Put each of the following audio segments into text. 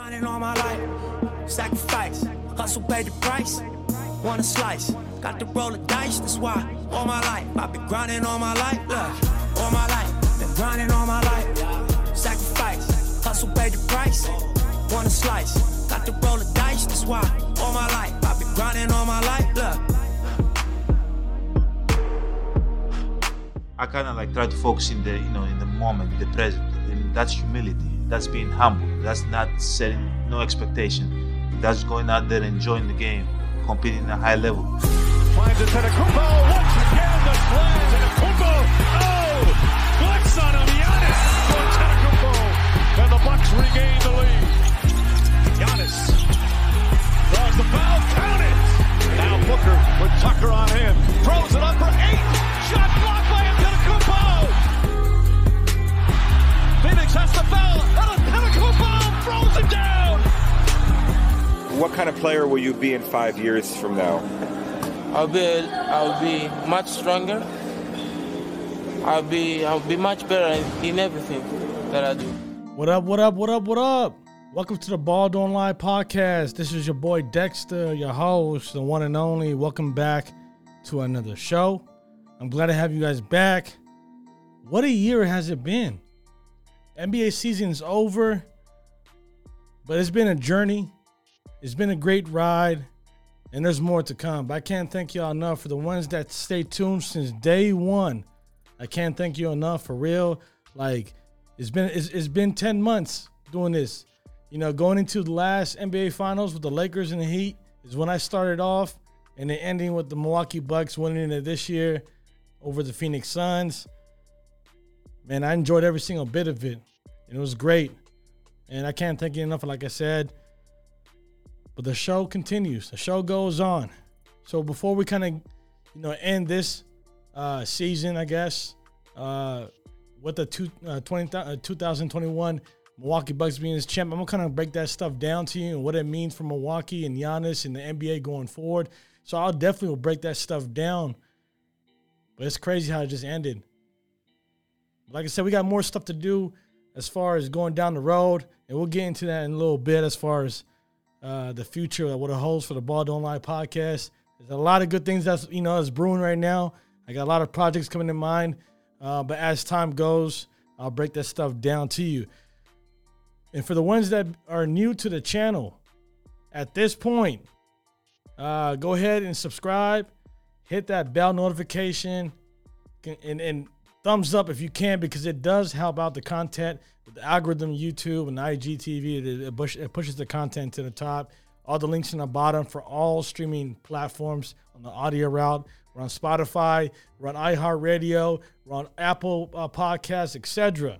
Grinding all my life, sacrifice, hustle paid the price. Want a slice, got to roll the dice. That's why all my life I've been grinding all my life. Look, all my life, been grinding all my life. Sacrifice, hustle paid the price. Want a slice, got to roll the dice. That's why all my life I've been grinding all my life. Look. I kind of like try to focus in the you know in the moment, the present. And that's humility. That's being humble. That's not setting no expectation. That's going out there enjoying the game, competing at a high level. Again the oh, on him. Giannis and the Bucks regain the lead. Giannis draws the foul. Now Booker with Tucker on him, throws it up for eight. Shot blocked by What kind of player will you be in five years from now? I'll be I'll be much stronger. I'll be I'll be much better in everything that I do. What up, what up, what up, what up? Welcome to the Ball Don't Lie podcast. This is your boy Dexter, your host, the one and only. Welcome back to another show. I'm glad to have you guys back. What a year has it been? NBA season's over, but it's been a journey. It's been a great ride, and there's more to come. But I can't thank y'all enough for the ones that stay tuned since day one. I can't thank you enough for real. Like it's been it's, it's been 10 months doing this. You know, going into the last NBA finals with the Lakers and the Heat is when I started off, and then ending with the Milwaukee Bucks winning it this year over the Phoenix Suns. Man, I enjoyed every single bit of it. And it was great. And I can't thank you enough, like I said. But the show continues. The show goes on. So before we kind of, you know, end this uh, season, I guess, uh, with the two, uh, 20, uh, 2021 Milwaukee Bucks being his champ, I'm gonna kind of break that stuff down to you and what it means for Milwaukee and Giannis and the NBA going forward. So I'll definitely break that stuff down. But it's crazy how it just ended. Like I said, we got more stuff to do as far as going down the road, and we'll get into that in a little bit as far as uh, the future, what it holds for the Ball Don't Lie podcast. There's a lot of good things that's you know that's brewing right now. I got a lot of projects coming in mind, uh, but as time goes, I'll break that stuff down to you. And for the ones that are new to the channel, at this point, uh, go ahead and subscribe, hit that bell notification, and, and thumbs up if you can because it does help out the content the algorithm YouTube and IGTV. It, it, push, it pushes the content to the top. All the links in the bottom for all streaming platforms on the audio route. We're on Spotify, we're on iHeartRadio, we're on Apple uh, Podcasts, etc.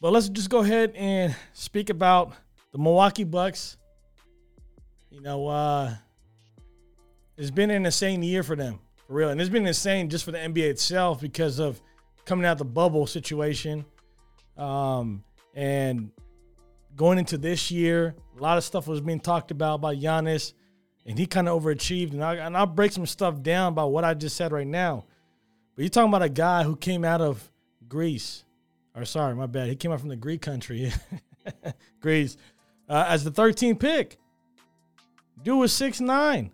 But let's just go ahead and speak about the Milwaukee Bucks. You know, uh, it's been an insane year for them, for real. And it's been insane just for the NBA itself because of coming out the bubble situation. Um, and going into this year, a lot of stuff was being talked about by Giannis, and he kind of overachieved. And, I, and I'll break some stuff down about what I just said right now. But you're talking about a guy who came out of Greece, or sorry, my bad. He came out from the Greek country, Greece, uh, as the 13th pick. Dude was six nine.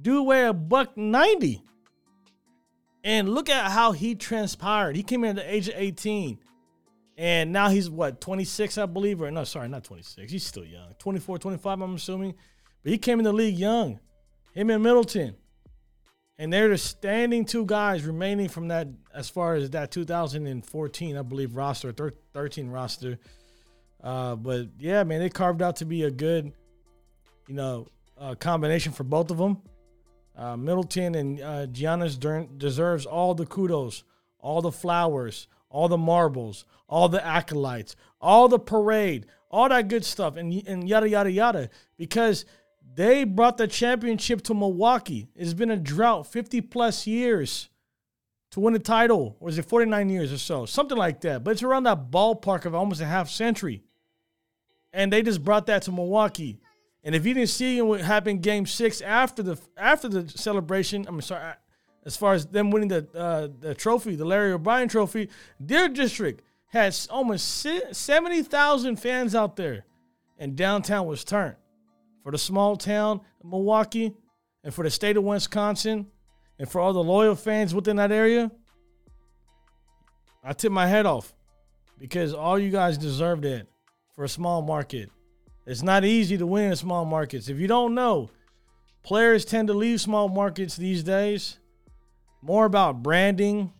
Dude weigh a buck 90. And look at how he transpired. He came in at the age of 18. And now he's what, 26, I believe? Or no, sorry, not 26. He's still young. 24, 25, I'm assuming. But he came in the league young. Him and Middleton. And they're the standing two guys remaining from that, as far as that 2014, I believe, roster, 13 roster. Uh, but yeah, man, they carved out to be a good, you know, uh, combination for both of them. Uh, Middleton and uh, Giannis deserves all the kudos, all the flowers, all the marbles, all the acolytes, all the parade, all that good stuff, and and yada yada yada. Because they brought the championship to Milwaukee. It's been a drought, fifty plus years to win a title, or is it forty nine years or so, something like that? But it's around that ballpark of almost a half century, and they just brought that to Milwaukee. And if you didn't see what happened game six after the after the celebration, I'm sorry, as far as them winning the uh, the trophy, the Larry O'Brien Trophy, their district had almost 70,000 fans out there, and downtown was turned. For the small town Milwaukee, and for the state of Wisconsin, and for all the loyal fans within that area, I tip my head off because all you guys deserve that for a small market. It's not easy to win in small markets. If you don't know, players tend to leave small markets these days. More about branding,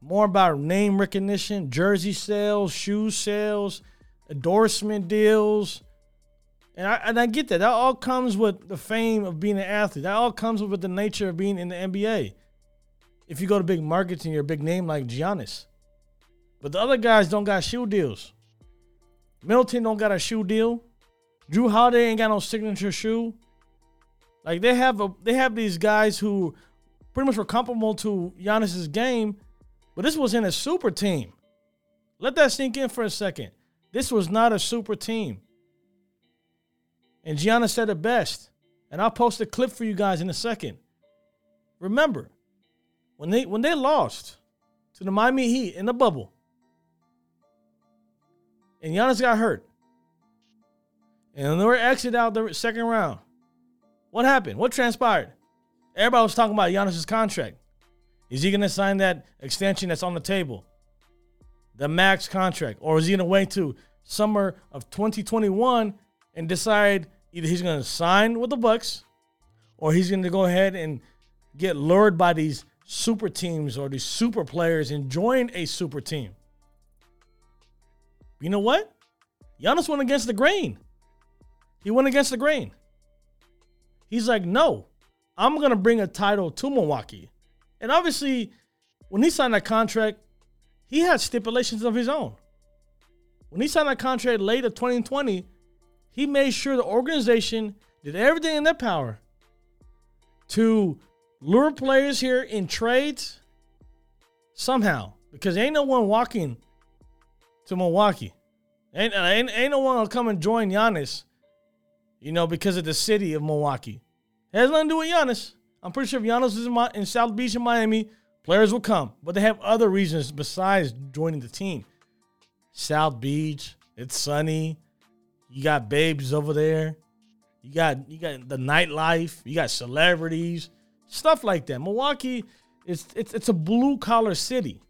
more about name recognition, jersey sales, shoe sales, endorsement deals. And I, and I get that. That all comes with the fame of being an athlete. That all comes with the nature of being in the NBA. If you go to big markets and you're a big name like Giannis. But the other guys don't got shoe deals. Middleton don't got a shoe deal. Jrue Holiday ain't got no signature shoe. Like they have a, they have these guys who pretty much were comparable to Giannis's game, but this was in a super team. Let that sink in for a second. This was not a super team. And Giannis said it best. And I'll post a clip for you guys in a second. Remember, when they when they lost to the Miami Heat in the bubble, and Giannis got hurt, and they were exited out the second round. What happened? What transpired? Everybody was talking about Giannis's contract. Is he going to sign that extension that's on the table? The max contract. Or is he going to wait to summer of 2021 and decide either he's going to sign with the Bucks or he's going to go ahead and get lured by these super teams or these super players and join a super team? You know what? Giannis went against the grain. He went against the grain. He's like, no, I'm to bring a title to Milwaukee. And obviously, when he signed that contract, he had stipulations of his own. When he signed that contract late of 2020, he made sure the organization did everything in their power to lure players here in trades somehow because ain't no one walking to Milwaukee. Ain't, ain't, ain't no one will come and join Giannis, you know, because of the city of Milwaukee. It has nothing to do with Giannis. I'm pretty sure if Giannis is in, my, in South Beach in Miami, players will come. But they have other reasons besides joining the team. South Beach, it's sunny. You got babes over there. You got you got the nightlife. You got celebrities, stuff like that. Milwaukee, it's it's it's a blue collar city.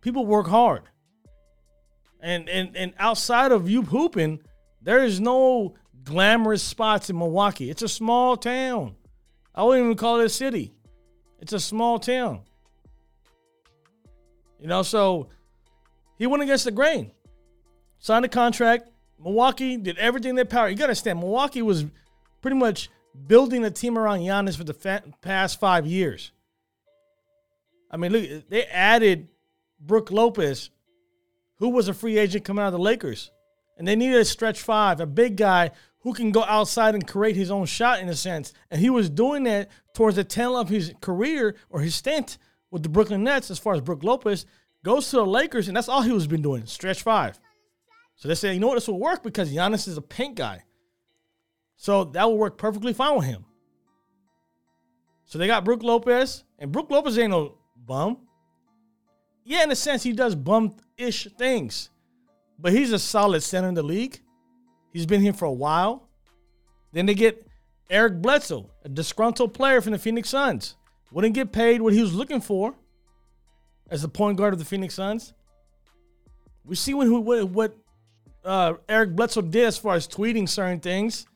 People work hard. And and and outside of you pooping, there is no glamorous spots in Milwaukee. It's a small town. I wouldn't even call it a city. It's a small town. You know, so he went against the grain. Signed a contract. Milwaukee did everything in their power. You got to understand, Milwaukee was pretty much building a team around Giannis for the fa- past five years. I mean, look, they added Brook Lopez, who was a free agent coming out of the Lakers. And they needed a stretch five, a big guy who can go outside and create his own shot in a sense. And he was doing that towards the tail of his career or his stint with the Brooklyn Nets as far as Brook Lopez goes to the Lakers, and that's all he was been doing, stretch five. So they said, you know what, this will work because Giannis is a paint guy. So that will work perfectly fine with him. So they got Brook Lopez, and Brook Lopez ain't no bum. Yeah, in a sense, he does bum-ish things. But he's a solid center in the league. He's been here for a while. Then they get Eric Bledsoe, a disgruntled player from the Phoenix Suns. Wouldn't get paid what he was looking for as the point guard of the Phoenix Suns. We see when what, what uh, Eric Bledsoe did as far as tweeting certain things.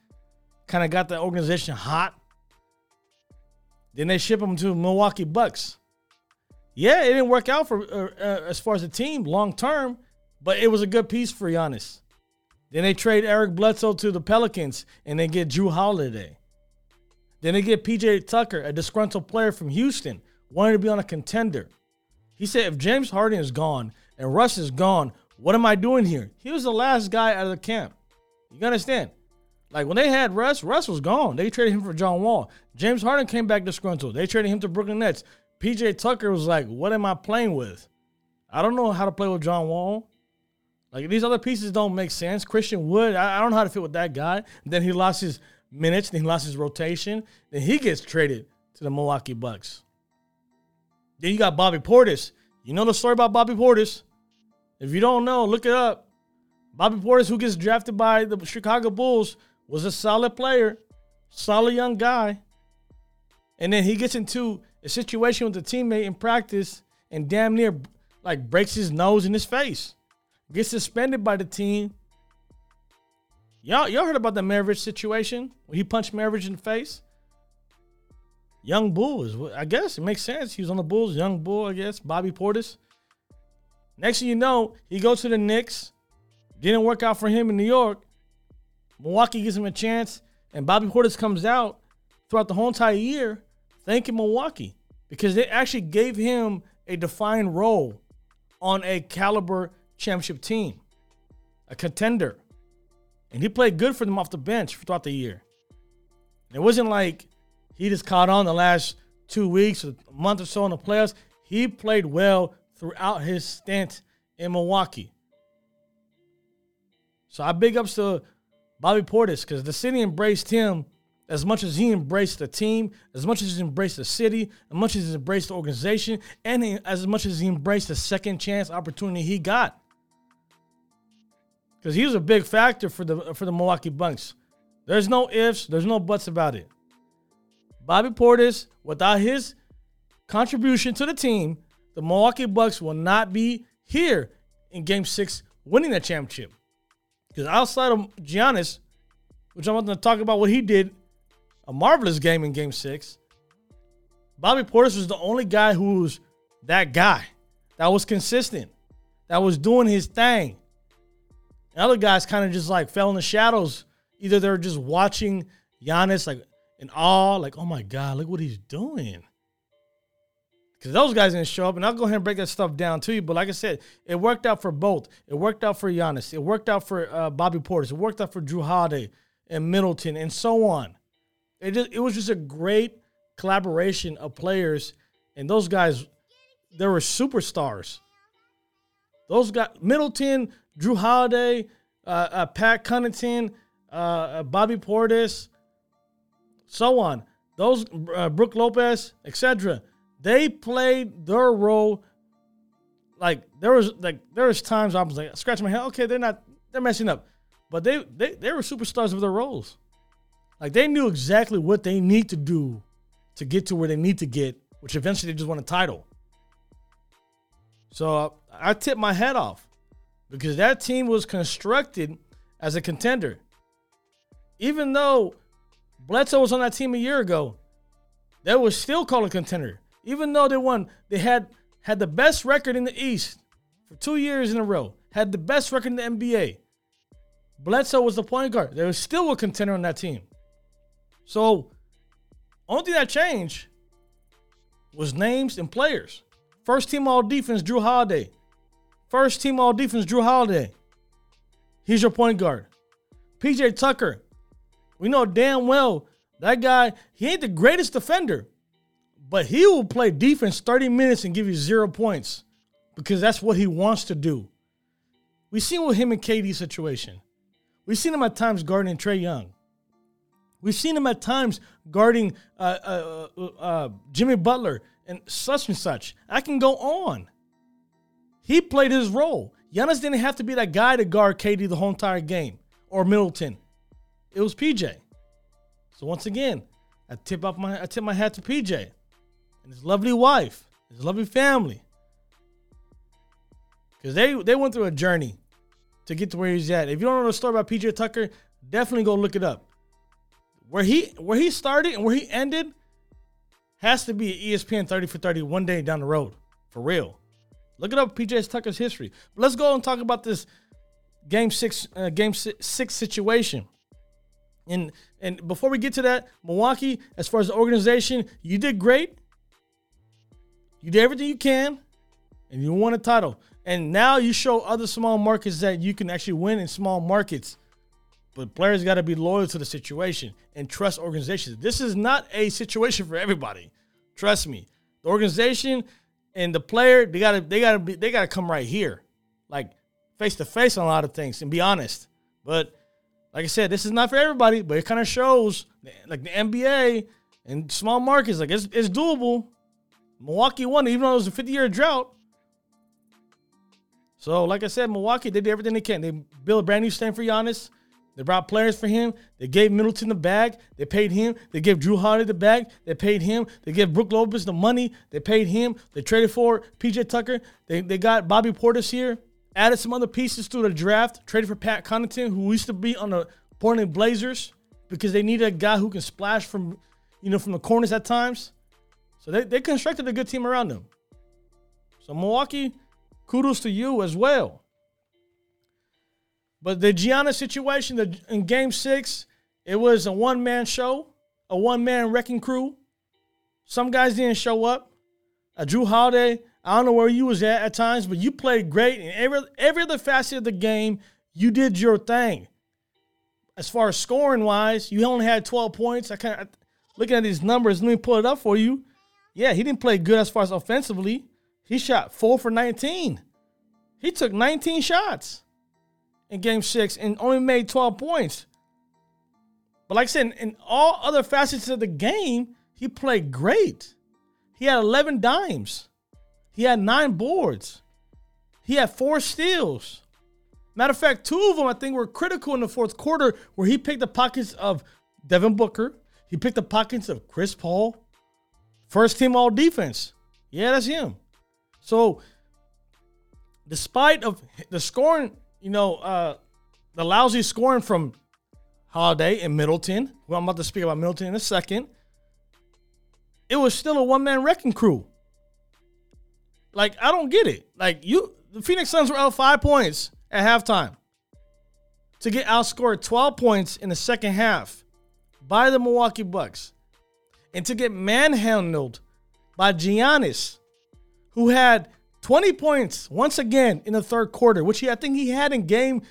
Kind of got the organization hot. Then they ship him to the Milwaukee Bucks. Yeah, it didn't work out for uh, uh, as far as the team long term, but it was a good piece for Giannis. Then they trade Eric Bledsoe to the Pelicans and they get Jrue Holiday. Then they get PJ Tucker, a disgruntled player from Houston, wanted to be on a contender. He said, if James Harden is gone and Russ is gone, what am I doing here? He was the last guy out of the camp. You understand? Like when they had Russ, Russ was gone. They traded him for John Wall. James Harden came back disgruntled. They traded him to Brooklyn Nets. PJ Tucker was like, what am I playing with? I don't know how to play with John Wall. Like these other pieces don't make sense. Christian Wood, I, I don't know how to fit with that guy. Then he lost his minutes, then he lost his rotation. Then he gets traded to the Milwaukee Bucks. Then you got Bobby Portis. You know the story about Bobby Portis. If you don't know, look it up. Bobby Portis, who gets drafted by the Chicago Bulls, was a solid player, solid young guy. And then he gets into a situation with a teammate in practice and damn near like breaks his nose in his face. Gets suspended by the team. Y'all, y'all heard about the Maravich situation he punched Maravich in the face? Young Bull I guess it makes sense. He was on the Bulls, young Bull, I guess. Bobby Portis. Next thing you know, he goes to the Knicks. Didn't work out for him in New York. Milwaukee gives him a chance, and Bobby Portis comes out throughout the whole entire year thanking Milwaukee because they actually gave him a defined role on a caliber championship team, a contender. And he played good for them off the bench throughout the year. It wasn't like he just caught on the last two weeks or a month or so in the playoffs. He played well throughout his stint in Milwaukee. So I big ups to Bobby Portis because the city embraced him as much as he embraced the team, as much as he embraced the city, as much as he embraced the organization, and as much as he embraced the second chance opportunity he got. Because he was a big factor for the for the Milwaukee Bucks. There's no ifs, there's no buts about it. Bobby Portis, without his contribution to the team, the Milwaukee Bucks will not be here in Game Six, winning the championship. Because outside of Giannis, which I'm going to talk about what he did, a marvelous game in Game Six. Bobby Portis was the only guy who was that guy that was consistent, that was doing his thing. And other guys kind of just like fell in the shadows. Either they're just watching Giannis like in awe, like, oh my God, look what he's doing. Because those guys didn't show up, and I'll go ahead and break that stuff down to you. But like I said, it worked out for both. It worked out for Giannis. It worked out for uh, Bobby Portis. It worked out for Jrue Holiday and Middleton and so on. It just, it was just a great collaboration of players, and those guys, they were superstars. Those guys, Middleton, Jrue Holiday, uh, uh, Pat Connaughton, uh, uh Bobby Portis, so on. Those uh, Brook Lopez, etc. They played their role. Like there was like there was times I was like scratching my head. Okay, they're not they're messing up, but they they they were superstars of their roles. Like they knew exactly what they need to do to get to where they need to get, which eventually they just won a title. So I tip my head off because that team was constructed as a contender. Even though Bledsoe was on that team a year ago, they was still called a contender. Even though they won, they had had the best record in the East for two years in a row, had the best record in the NBA. Bledsoe was the point guard. There was still a contender on that team. So, only thing that changed was names and players. First team all defense, Jrue Holiday. First team all defense, Jrue Holiday. He's your point guard. PJ Tucker. We know damn well that guy, he ain't the greatest defender, but he will play defense 30 minutes and give you zero points because that's what he wants to do. We've seen with him and KD situation. We've seen him at times guarding Trae Young. We've seen him at times guarding uh, uh, uh, uh, Jimmy Butler and such and such. I can go on. He played his role. Giannis didn't have to be that guy to guard KD the whole entire game or Middleton. It was PJ. So once again, I tip off my I tip my hat to PJ and his lovely wife, his lovely family. Because they they went through a journey to get to where he's at. If you don't know the story about PJ Tucker, definitely go look it up where he where he started and where he ended has to be ESPN 30 for 30 one day down the road. For real. Look it up PJ Tucker's history. But let's go and talk about this game 6 uh, game 6 situation. And and before we get to that, Milwaukee as far as the organization, you did great. You did everything you can and you won a title. And now you show other small markets that you can actually win in small markets. But players got to be loyal to the situation and trust organizations. This is not a situation for everybody. Trust me. The organization and the player, they gotta they gotta be they gotta come right here. Like face to face on a lot of things and be honest. But like I said, this is not for everybody, but it kind of shows like the NBA and small markets, like it's, it's doable. Milwaukee won, even though it was a 50 year drought. So, like I said, Milwaukee, they did everything they can. They built a brand new stand for Giannis. They brought players for him. They gave Middleton the bag. They paid him. They gave Jrue Holiday the bag. They paid him. They gave Brook Lopez the money. They paid him. They traded for PJ Tucker. They, they got Bobby Portis here. Added some other pieces through the draft. Traded for Pat Connaughton, who used to be on the Portland Blazers because they needed a guy who can splash from, you know, from the corners at times. So they, they constructed a good team around them. So Milwaukee, kudos to you as well. But the Giannis situation the, in Game Six, it was a one man show, a one man wrecking crew. Some guys didn't show up. Uh, Jrue Holiday, I don't know where you was at at times, but you played great in every every other facet of the game. You did your thing. As far as scoring wise, you only had 12 points. I kind of looking at these numbers. Let me pull it up for you. Yeah, he didn't play good as far as offensively. He shot four for 19. He took 19 shots in game six and only made 12 points. But like I said, in all other facets of the game, he played great. He had 11 dimes. He had nine boards. He had four steals. Matter of fact, two of them I think were critical in the fourth quarter where he picked the pockets of Devin Booker. He picked the pockets of Chris Paul. First team all defense. Yeah, that's him. So despite of the scoring you know, uh, the lousy scoring from Holiday and Middleton. Well, I'm about to speak about Middleton in a second. It was still a one man wrecking crew. Like, I don't get it. Like, you, the Phoenix Suns were out five points at halftime to get outscored 12 points in the second half by the Milwaukee Bucks and to get manhandled by Giannis, who had 20 points once again in the third quarter, which he I think he had in game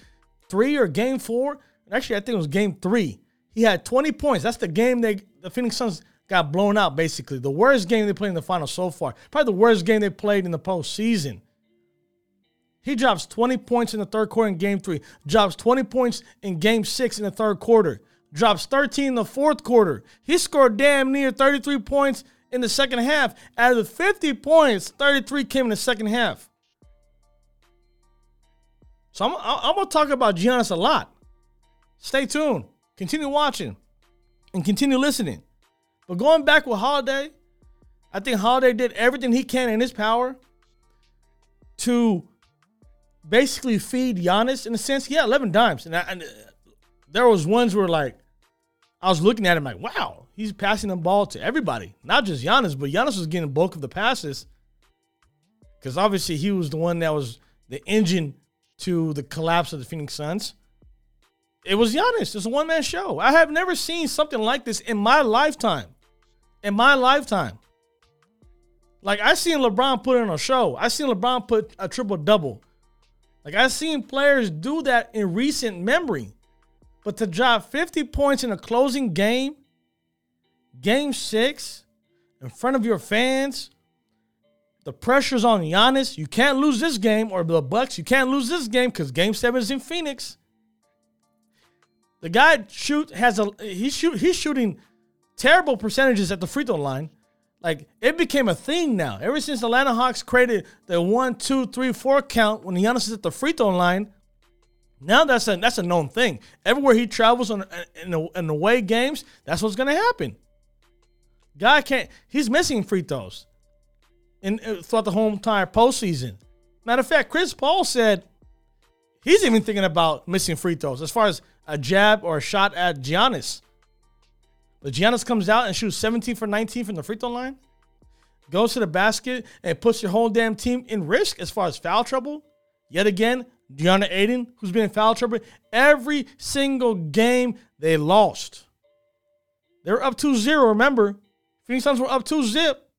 three or game four. Actually, I think it was game three. He had 20 points. That's the game they the Phoenix Suns got blown out, basically. The worst game they played in the final so far. Probably the worst game they played in the postseason. He drops 20 points in the third quarter in game three, drops 20 points in game six in the third quarter, drops 13 in the fourth quarter. He scored damn near 33 points in the second half. Out of the 50 points, 33 came in the second half. So I'm, I'm going to talk about Giannis a lot. Stay tuned. Continue watching and continue listening. But going back with Holiday, I think Holiday did everything he can in his power to basically feed Giannis in a sense. Yeah, 11 dimes. And, I, and there was ones where like, I was looking at him like, wow, he's passing the ball to everybody, not just Giannis, but Giannis was getting bulk of the passes because obviously he was the one that was the engine to the collapse of the Phoenix Suns. It was Giannis. It's a one man show. I have never seen something like this in my lifetime. In my lifetime. Like I seen LeBron put in a show. I seen LeBron put a triple double. Like I seen players do that in recent memory. But to drop 50 points in a closing game, game six, in front of your fans, the pressure's on Giannis. You can't lose this game, or the Bucks. You can't lose this game because Game Seven is in Phoenix. The guy shoot has a he's shoot he's shooting terrible percentages at the free throw line. Like it became a thing now. Ever since the Atlanta Hawks created the one, two, three, four count when Giannis is at the free throw line, now that's a that's a known thing. Everywhere he travels on in the, in the away games, that's what's gonna happen. Guy can't. He's missing free throws, in uh, throughout the whole entire postseason. Matter of fact, Chris Paul said he's even thinking about missing free throws as far as a jab or a shot at Giannis. But Giannis comes out and shoots 17 for 19 from the free throw line, goes to the basket and puts your whole damn team in risk as far as foul trouble. Yet again, DeAndre Ayton, who's been in foul trouble every single game they lost. They were up 2 0, remember? Phoenix Suns were up 2 zip,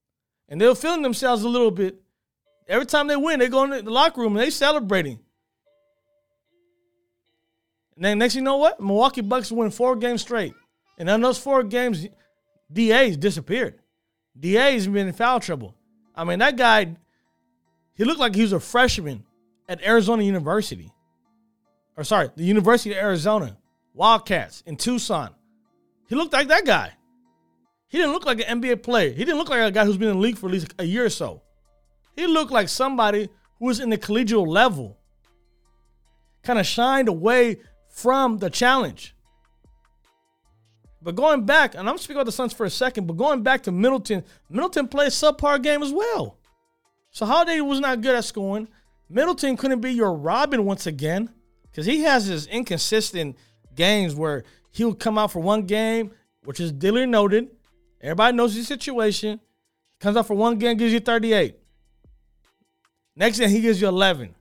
and they were feeling themselves a little bit. Every time they win, they go in the locker room and they celebrating. And then next you know what? Milwaukee Bucks win four games straight. And in those four games, DA's disappeared. DA's been in foul trouble. I mean, that guy, he looked like he was a freshman at Arizona University. Or sorry, the University of Arizona, Wildcats in Tucson. He looked like that guy. He didn't look like an NBA player. He didn't look like a guy who's been in the league for at least a year or so. He looked like somebody who was in the collegial level kind of shined away from the challenge. But going back, and I'm speaking about the Suns for a second, but going back to Middleton, Middleton played subpar game as well. So Holiday was not good at scoring. Middleton couldn't be your Robin once again because he has his inconsistent games where he'll come out for one game, which is duly noted. Everybody knows the situation. Comes out for one game, gives you 38. Next game, he gives you 11.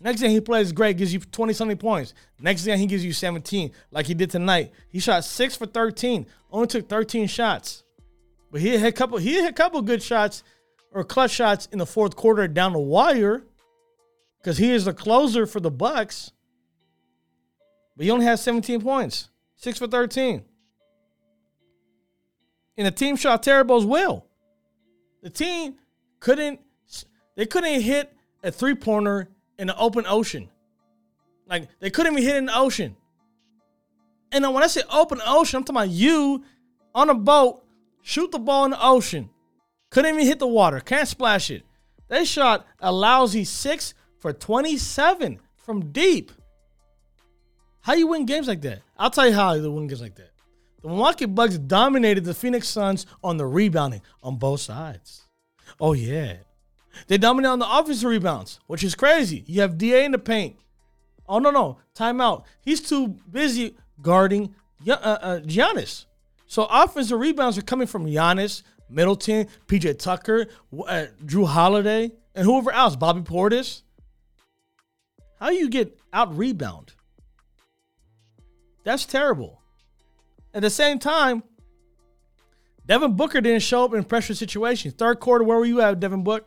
Next game, he plays great, gives you 20 something points. Next game, he gives you 17, like he did tonight. He shot six for 13, only took 13 shots. But he hit a couple, he hit a couple good shots or clutch shots in the fourth quarter down the wire. Because he is the closer for the Bucks. But he only has 17 points. Six for 13. And the team shot terrible as well. The team couldn't they couldn't hit a three-pointer in the open ocean. Like they couldn't even hit in the ocean. And when I say open ocean, I'm talking about you on a boat, shoot the ball in the ocean. Couldn't even hit the water. Can't splash it. They shot a lousy six for 27 from deep. How you win games like that? I'll tell you how you win games like that. The Milwaukee Bucks dominated the Phoenix Suns on the rebounding on both sides. Oh yeah. They dominate on the offensive rebounds, which is crazy. You have DA in the paint. Oh no no, timeout. He's too busy guarding uh, uh, Giannis. So offensive rebounds are coming from Giannis, Middleton, PJ Tucker, uh, Jrue Holiday, and whoever else, Bobby Portis. How you get out rebound? That's terrible. At the same time, Devin Booker didn't show up in pressure situations. Third quarter, where were you at, Devin Book?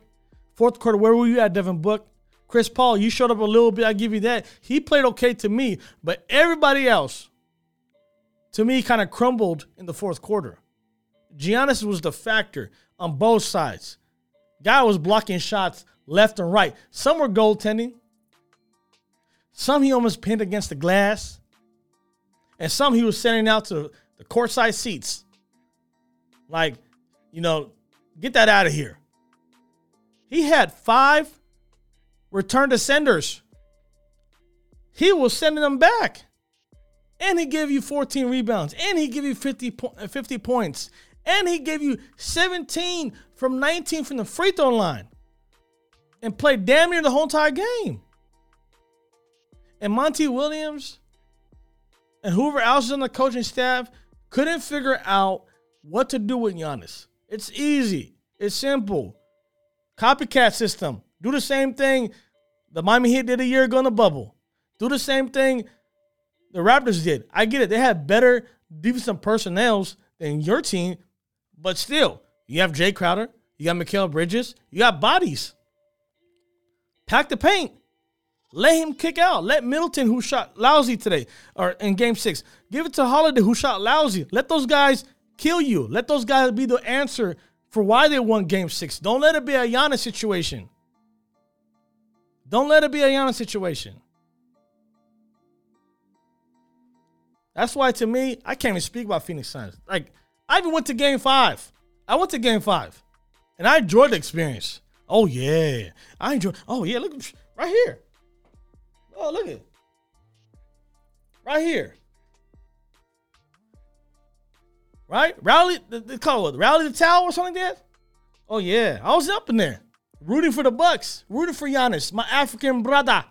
Fourth quarter, where were you at, Devin Book? Chris Paul, you showed up a little bit. I give you that. He played okay to me, but everybody else, to me, kind of crumbled in the fourth quarter. Giannis was the factor on both sides. Guy was blocking shots left and right. Some were goaltending. Some he almost pinned against the glass. And some he was sending out to the courtside seats. Like, you know, get that out of here. He had five return to senders. He was sending them back. And he gave you 14 rebounds. And he gave you 50, po- uh, 50 points. And he gave you 17 from 19 from the free throw line. And played damn near the whole entire game. And Monty Williams and whoever else is on the coaching staff couldn't figure out what to do with Giannis. It's easy. It's simple. Copycat system. Do the same thing the Miami Heat did a year ago in the bubble. Do the same thing the Raptors did. I get it. They had better defensive personnels than your team, but still, you have Jae Crowder, you got Mikal Bridges, you got bodies. Pack the paint. Let him kick out. Let Middleton, who shot lousy today, or in game six, give it to Holiday, who shot lousy. Let those guys kill you. Let those guys be the answer for why they won game six. Don't let it be a Giannis situation. Don't let it be a Giannis situation. That's why, to me, I can't even speak about Phoenix Suns. Like, I even went to game five. I went to game five, and I enjoyed the experience. Oh, yeah. I enjoyed. Oh, yeah. Look, right here. Oh, look at it. right here. Right? Rally, the call it rally the towel or something like that. Oh yeah, I was up in there, rooting for the Bucks, rooting for Giannis, my African brother.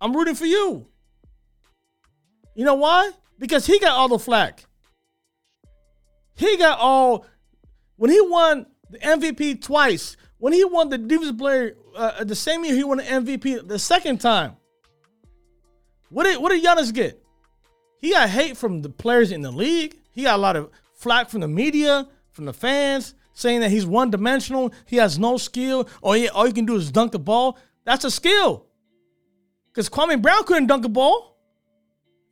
I'm rooting for you. You know why? Because he got all the flack. He got all when he won the MVP twice. When he won the Defensive Player uh, the same year he won the MVP the second time. What did what did Giannis get? He got hate from the players in the league. He got a lot of flack from the media, from the fans, saying that he's one dimensional. He has no skill. Or he, all you can do is dunk the ball. That's a skill. Because Kwame Brown couldn't dunk a ball.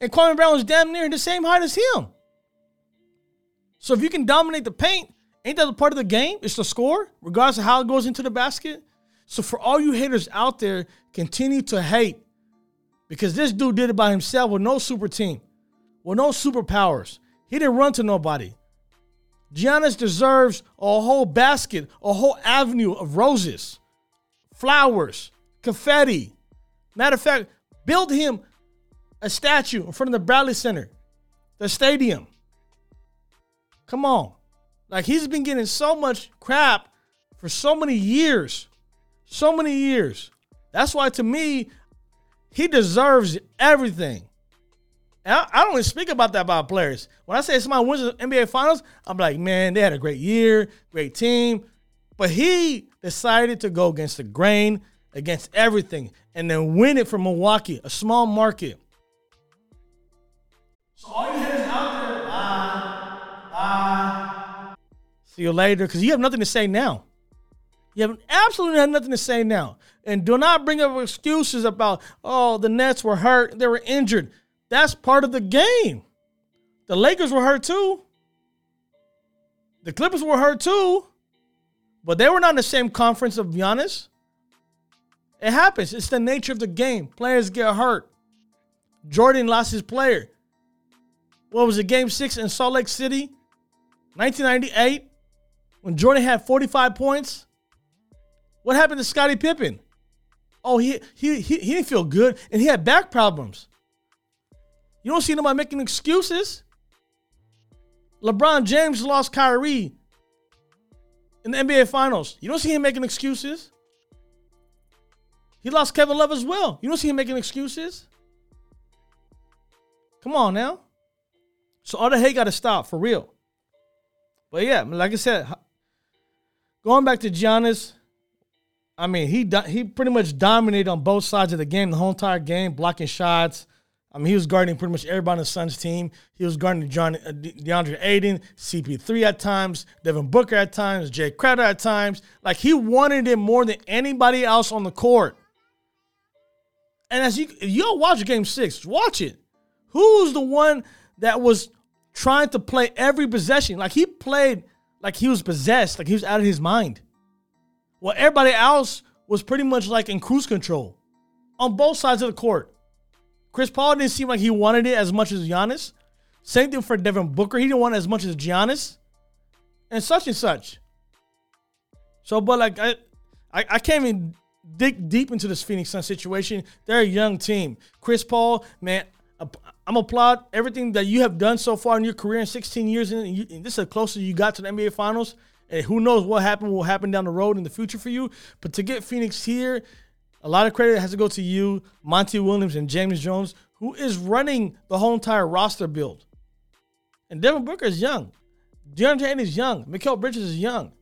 And Kwame Brown was damn near the same height as him. So if you can dominate the paint, ain't that a part of the game? It's the score, regardless of how it goes into the basket. So for all you haters out there, continue to hate because this dude did it by himself with no super team, with no superpowers. He didn't run to nobody. Giannis deserves a whole basket, a whole avenue of roses, flowers, confetti. Matter of fact, build him a statue in front of the Bradley Center, the stadium. Come on. Like he's been getting so much crap for so many years. So many years. That's why to me, he deserves everything. I, I don't even speak about that about players. When I say somebody wins the NBA Finals, I'm like, man, they had a great year, great team. But he decided to go against the grain, against everything, and then win it for Milwaukee, a small market. So all you hear is out there, bye, bye. See you later, because you have nothing to say now. You have absolutely nothing to say now. And do not bring up excuses about, oh, the Nets were hurt, they were injured. That's part of the game. The Lakers were hurt too. The Clippers were hurt too. But they were not in the same conference of Giannis. It happens. It's the nature of the game. Players get hurt. Jordan lost his player. What was it, game six in Salt Lake City? 1998, when Jordan had 45 points. What happened to Scottie Pippen? Oh, he, he, he, he didn't feel good and he had back problems. You don't see nobody making excuses. LeBron James lost Kyrie in the NBA Finals. You don't see him making excuses. He lost Kevin Love as well. You don't see him making excuses. Come on now. So all the hate got to stop for real. But yeah, like I said, going back to Giannis, I mean he he pretty much dominated on both sides of the game the whole entire game, blocking shots. I mean he was guarding pretty much everybody on the Suns team. He was guarding John, uh, DeAndre Ayton, CP3 at times, Devin Booker at times, Jae Crowder at times. Like he wanted it more than anybody else on the court. And as you if you don't watch game six, watch it. Who's the one that was trying to play every possession? Like he played like he was possessed, like he was out of his mind. Well, everybody else was pretty much like in cruise control on both sides of the court. Chris Paul didn't seem like he wanted it as much as Giannis. Same thing for Devin Booker. He didn't want it as much as Giannis. And such and such. So, but like I, I, I can't even dig deep into this Phoenix Sun situation. They're a young team. Chris Paul, man, I'm applaud everything that you have done so far in your career in 16 years. And, you, and this is the closest you got to the NBA Finals. And who knows what happened will happen down the road in the future for you. But to get Phoenix here, a lot of credit has to go to you, Monty Williams, and James Jones, who is running the whole entire roster build. And Devin Booker is young. DeAndre Ayton is young. Mikal Bridges is young.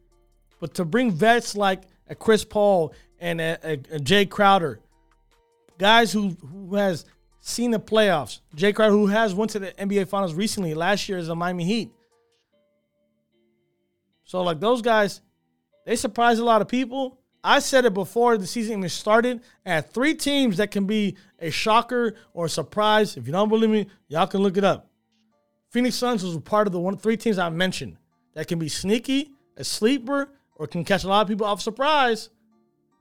But to bring vets like a Chris Paul and a, a, a Jae Crowder, guys who who has seen the playoffs, Jae Crowder who has went to the NBA Finals recently last year as a Miami Heat. So like those guys, they surprised a lot of people. I said it before the season even started. I had three teams that can be a shocker or a surprise. If you don't believe me, y'all can look it up. Phoenix Suns was part of the one three teams I mentioned that can be sneaky, a sleeper, or can catch a lot of people off surprise.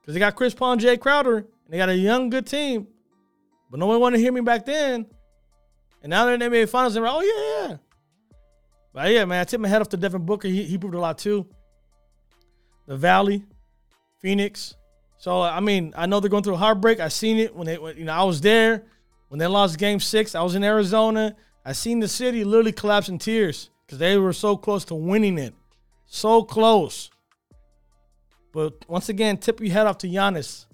Because they got Chris Paul and Jae Crowder, and they got a young, good team. But no one wanted to hear me back then. And now they're in the NBA Finals, and they're like, oh, yeah, yeah. But yeah, man, I tip my head off to Devin Booker. He, he proved a lot too. The Valley, Phoenix. So I mean, I know they're going through a heartbreak. I seen it when they, when, you know, I was there when they lost Game Six. I was in Arizona. I seen the city literally collapse in tears because they were so close to winning it, so close. But once again, tip your head off to Giannis.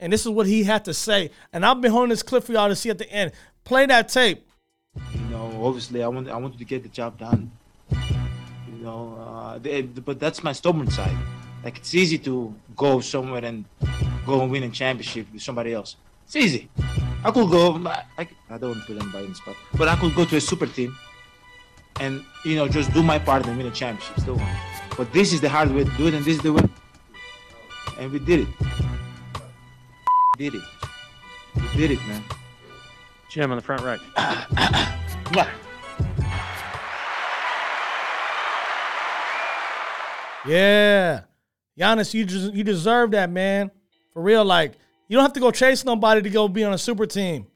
And this is what he had to say. And I've been holding this clip for y'all to see at the end. Play that tape. Know, obviously, I want I wanted to get the job done. You know, uh, they, but that's my stubborn side. Like it's easy to go somewhere and go and win a championship with somebody else. It's easy. I could go. I, I don't want to put anybody in the spot, but I could go to a super team and you know just do my part and win a championship. Still. But this is the hard way to do it, and this is the way. And we did it. did it. We did it, man. Jim on the front right. Yeah. Giannis, you just, you deserve that, man. For real, like you don't have to go chase nobody to go be on a super team.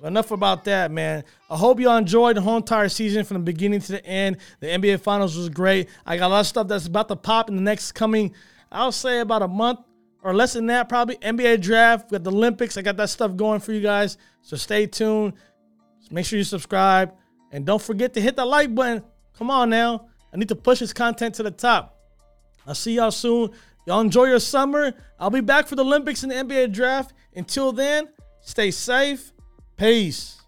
But enough about that, man. I hope y'all enjoyed the whole entire season from the beginning to the end. The NBA Finals was great. I got a lot of stuff that's about to pop in the next coming, I'll say about a month, or less than that, probably NBA draft. We got the Olympics. I got that stuff going for you guys. So stay tuned. Make sure you subscribe. And don't forget to hit the like button. Come on now. I need to push this content to the top. I'll see y'all soon. Y'all enjoy your summer. I'll be back for the Olympics and the NBA draft. Until then, stay safe. Peace.